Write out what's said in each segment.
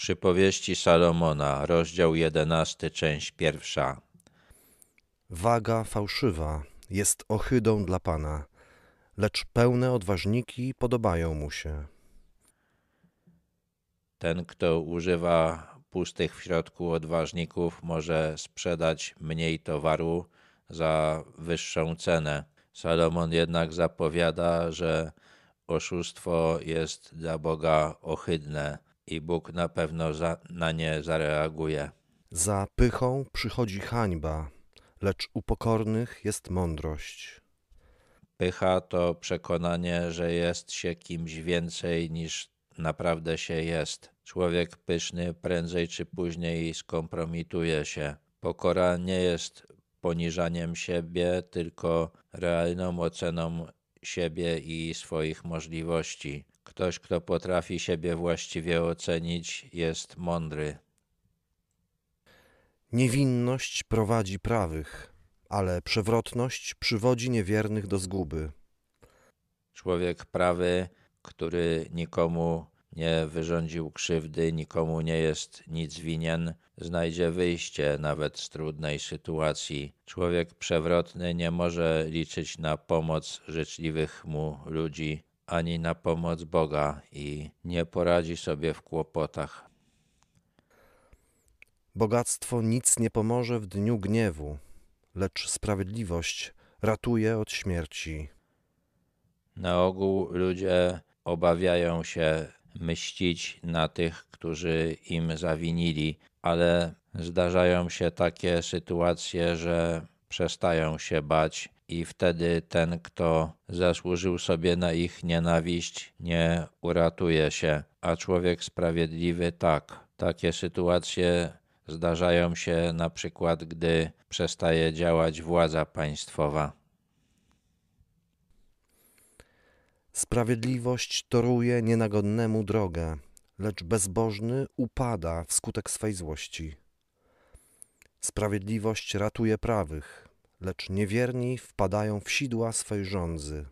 Przypowieści Salomona, rozdział 11, część pierwsza. Waga fałszywa jest ohydą dla Pana, lecz pełne odważniki podobają mu się. Ten, kto używa pustych w środku odważników, może sprzedać mniej towaru za wyższą cenę. Salomon jednak zapowiada, że oszustwo jest dla Boga ohydne i Bóg na pewno za, na nie zareaguje. Za pychą przychodzi hańba, lecz u pokornych jest mądrość. Pycha to przekonanie, że jest się kimś więcej niż naprawdę się jest. Człowiek pyszny prędzej czy później skompromituje się. Pokora nie jest poniżaniem siebie, tylko realną oceną siebie i swoich możliwości. Ktoś, kto potrafi siebie właściwie ocenić, jest mądry. Niewinność prowadzi prawych, ale przewrotność przywodzi niewiernych do zguby. Człowiek prawy, który nikomu nie wyrządził krzywdy, nikomu nie jest nic winien, znajdzie wyjście nawet z trudnej sytuacji. Człowiek przewrotny nie może liczyć na pomoc życzliwych mu ludzi, ani na pomoc Boga i nie poradzi sobie w kłopotach. Bogactwo nic nie pomoże w dniu gniewu, lecz sprawiedliwość ratuje od śmierci. Na ogół ludzie obawiają się mścić na tych, którzy im zawinili, ale zdarzają się takie sytuacje, że przestają się bać i wtedy ten, kto zasłużył sobie na ich nienawiść, nie uratuje się, a człowiek sprawiedliwy tak. Takie sytuacje zdarzają się na przykład, gdy przestaje działać władza państwowa. Sprawiedliwość toruje nienagodnemu drogę, lecz bezbożny upada wskutek swej złości. Sprawiedliwość ratuje prawych, lecz niewierni wpadają w sidła swej żądzy.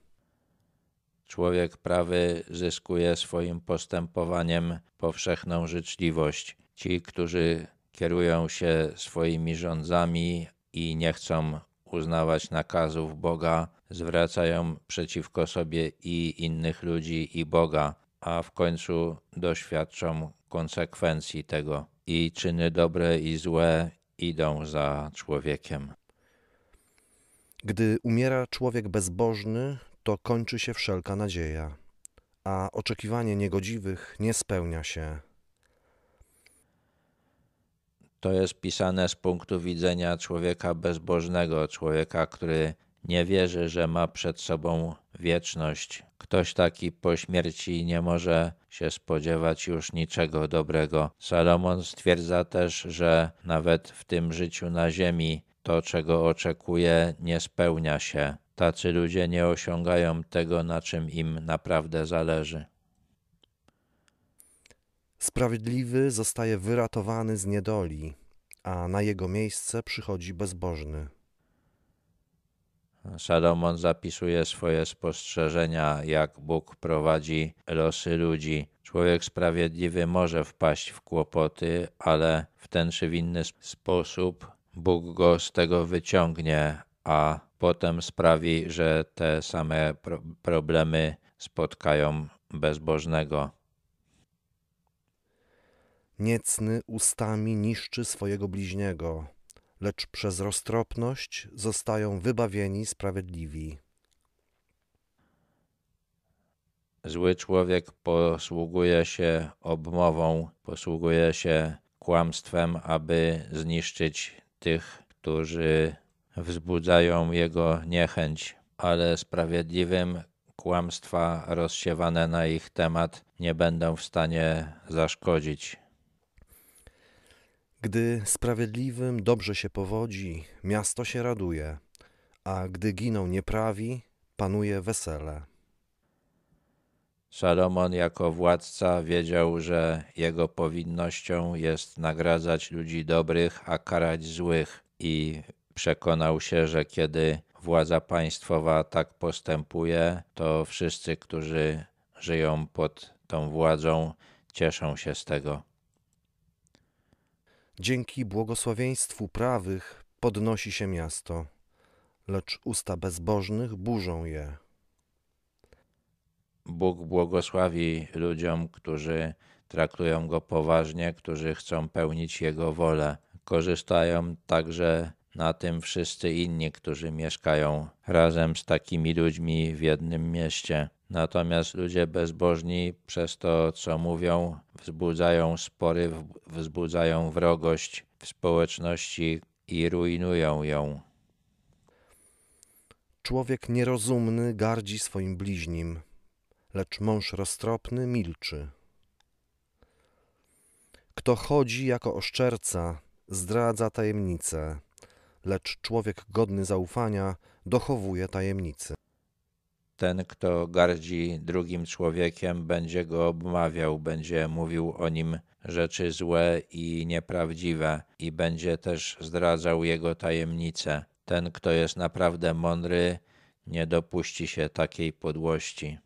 Człowiek prawy zyskuje swoim postępowaniem powszechną życzliwość. Ci, którzy kierują się swoimi rządzami i nie chcą uznawać nakazów Boga, zwracają przeciwko sobie i innych ludzi, i Boga, a w końcu doświadczą konsekwencji tego. I czyny dobre i złe idą za człowiekiem. Gdy umiera człowiek bezbożny, to kończy się wszelka nadzieja, a oczekiwanie niegodziwych nie spełnia się. To jest pisane z punktu widzenia człowieka bezbożnego, człowieka, który nie wierzy, że ma przed sobą wieczność. Ktoś taki po śmierci nie może się spodziewać już niczego dobrego. Salomon stwierdza też, że nawet w tym życiu na ziemi to, czego oczekuje, nie spełnia się. Tacy ludzie nie osiągają tego, na czym im naprawdę zależy. Sprawiedliwy zostaje wyratowany z niedoli, a na jego miejsce przychodzi bezbożny. Salomon zapisuje swoje spostrzeżenia, jak Bóg prowadzi losy ludzi. Człowiek sprawiedliwy może wpaść w kłopoty, ale w ten czy w inny sposób Bóg go z tego wyciągnie, a potem sprawi, że te same pro problemy spotkają bezbożnego. Niecny ustami niszczy swojego bliźniego, lecz przez roztropność zostają wybawieni sprawiedliwi. Zły człowiek posługuje się obmową, posługuje się kłamstwem, aby zniszczyć tych, którzy wzbudzają jego niechęć, ale sprawiedliwym kłamstwa rozsiewane na ich temat nie będą w stanie zaszkodzić. Gdy sprawiedliwym dobrze się powodzi, miasto się raduje, a gdy giną nieprawi, panuje wesele. Salomon jako władca wiedział, że jego powinnością jest nagradzać ludzi dobrych, a karać złych, i przekonał się, że kiedy władza państwowa tak postępuje, to wszyscy, którzy żyją pod tą władzą, cieszą się z tego. Dzięki błogosławieństwu prawych podnosi się miasto, lecz usta bezbożnych burzą je. Bóg błogosławi ludziom, którzy traktują go poważnie, którzy chcą pełnić jego wolę. Korzystają także na tym wszyscy inni, którzy mieszkają razem z takimi ludźmi w jednym mieście. Natomiast ludzie bezbożni przez to, co mówią, wzbudzają spory, wzbudzają wrogość w społeczności i rujnują ją. Człowiek nierozumny gardzi swoim bliźnim, lecz mąż roztropny milczy. Kto chodzi jako oszczerca, zdradza tajemnicę, lecz człowiek godny zaufania dochowuje tajemnicy. Ten, kto gardzi drugim człowiekiem, będzie go obmawiał, będzie mówił o nim rzeczy złe i nieprawdziwe, i będzie też zdradzał jego tajemnice. Ten, kto jest naprawdę mądry, nie dopuści się takiej podłości.